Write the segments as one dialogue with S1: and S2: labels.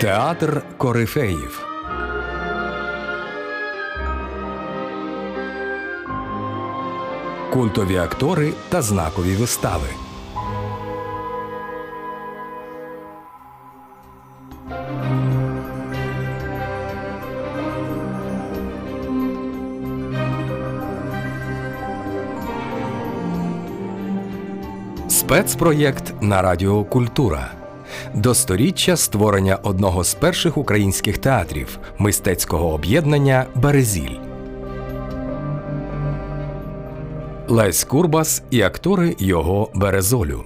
S1: Театр корифеїв. Культові актори та знакові вистави. Спецпроєкт на Радіо Культура. До сторіччя створення одного з перших українських театрів мистецького об'єднання Березіль. Лесь Курбас і актори його Березолю.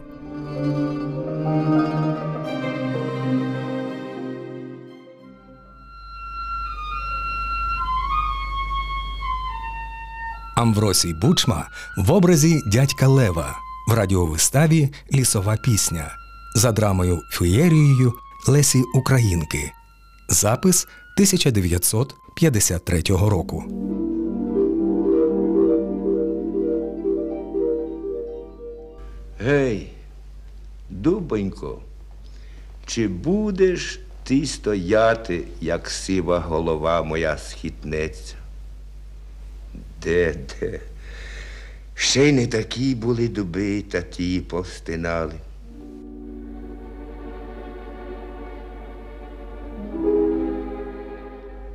S1: Амвросій Бучма в образі дядька Лева в радіовиставі Лісова пісня за драмою Феєрією Лесі Українки. Запис 1953 року.
S2: Гей, дубонько, чи будеш ти стояти, як сива голова моя схитнеться? Де, де? Ще й не такі були дуби, та ті повстинали.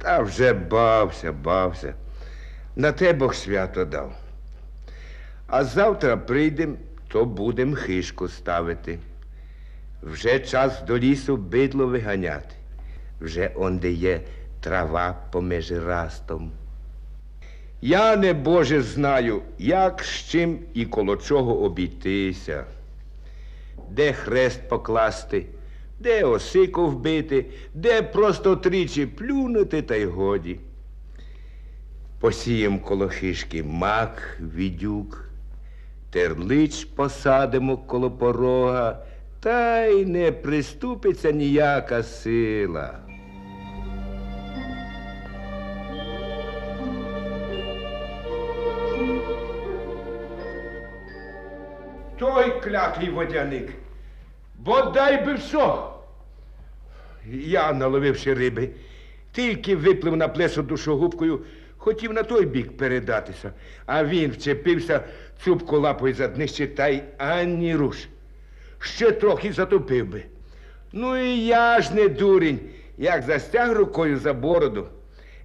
S2: Та вже бався, бався. На те Бог свято дав. А завтра прийдем, то будем хишку ставити. Вже час до лісу бидло виганяти. Вже онде є трава поміж растом. Я не Боже знаю, як з чим і коло чого обійтися, де хрест покласти, де осику вбити, де просто тричі плюнути та й годі. Посієм коло хишки мак, відюк, терлич посадимо коло порога, та й не приступиться ніяка сила. Той кляклий водяник. Бодай би все. Я, наловивши риби, тільки виплив на плесо душогубкою, хотів на той бік передатися, а він вчепився цупку лапою за днище та й ані руш. Ще трохи затопив би. Ну і я ж не дурень, як застяг рукою за бороду.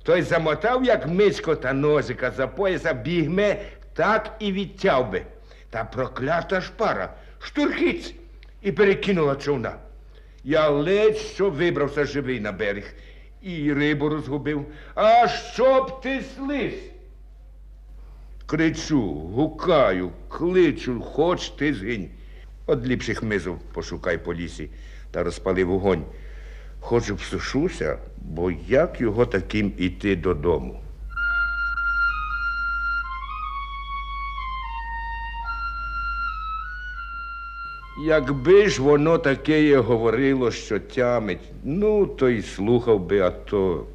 S2: Той замотав, як мичко та ножика за пояса бігме, так і відтяв би. Та проклята шпара штурхіць і перекинула човна. Я ледь що вибрався живий на берег і рибу розгубив. А щоб ти слизь? Кричу, гукаю, кличу, хоч ти згинь. От ліпших мизов пошукай по лісі та розпали вогонь. Хочу всушуся, бо як його таким іти додому? Якби ж воно таке говорило, що тямить, ну, то й слухав би, а то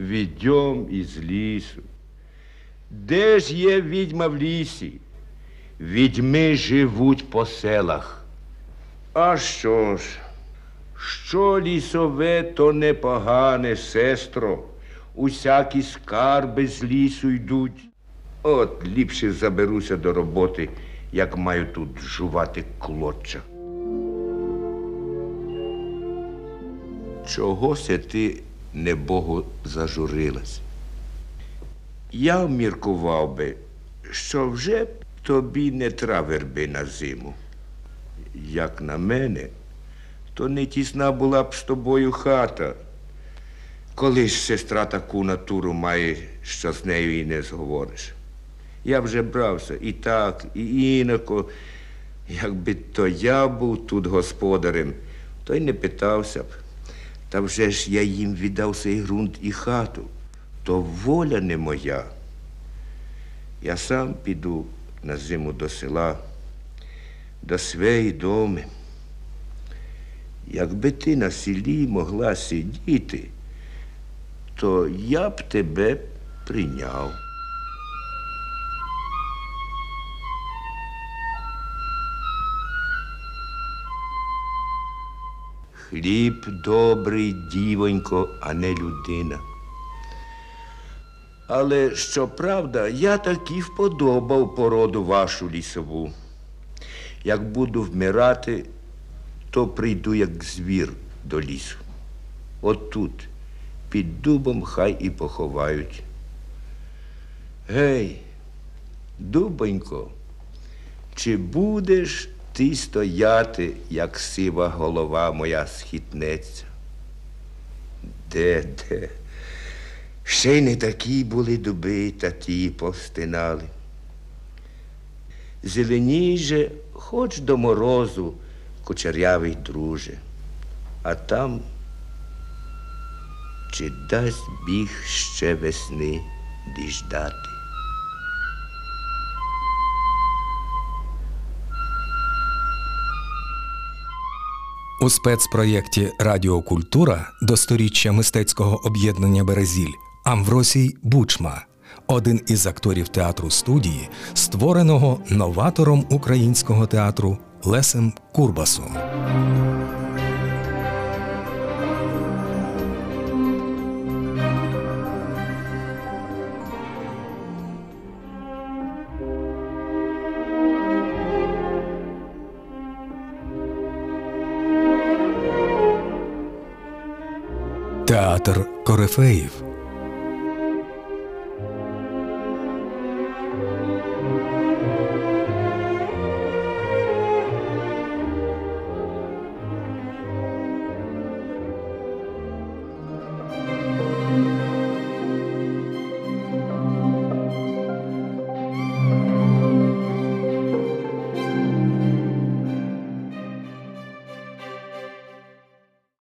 S2: відьом із лісу. Де ж є відьма в лісі? Відьми живуть по селах. А що ж? Що лісове, то непогане, сестро. Усякі скарби з лісу йдуть. От ліпше заберуся до роботи, як маю тут жувати клоча. Чого се ти, небогу, зажурилась? Я міркував би, що вже тобі не тра верби на зиму. Як на мене, то не тісна була б з тобою хата. Коли ж сестра таку натуру має, що з нею і не зговориш. Я вже брався і так, і іноко. Якби то я був тут господарем, то й не питався б. Та вже ж я їм віддав цей ґрунт і хату, то воля не моя. Я сам піду на зиму до села, до своєї доми. Якби ти на селі могла сидіти, то я б тебе прийняв. Хліб добрий, дівонько, а не людина. Але щоправда, я таки вподобав породу вашу лісову. Як буду вмирати, то прийду як звір до лісу. От тут, під дубом, хай і поховають. Гей, дубонько, чи будеш ти стояти, як сива голова моя схитнеться? Де, де? Ще й не такі були дуби, та ті повстинали. Зеленій же, хоч до морозу, кучерявий друже, а там чи дасть біг ще весни діждати?
S1: У спецпроєкті Радіокультура до сторіччя мистецького об'єднання Березіль Амвросій Бучма, один із акторів театру студії, створеного новатором українського театру Лесем Курбасом. Театр Корифеїв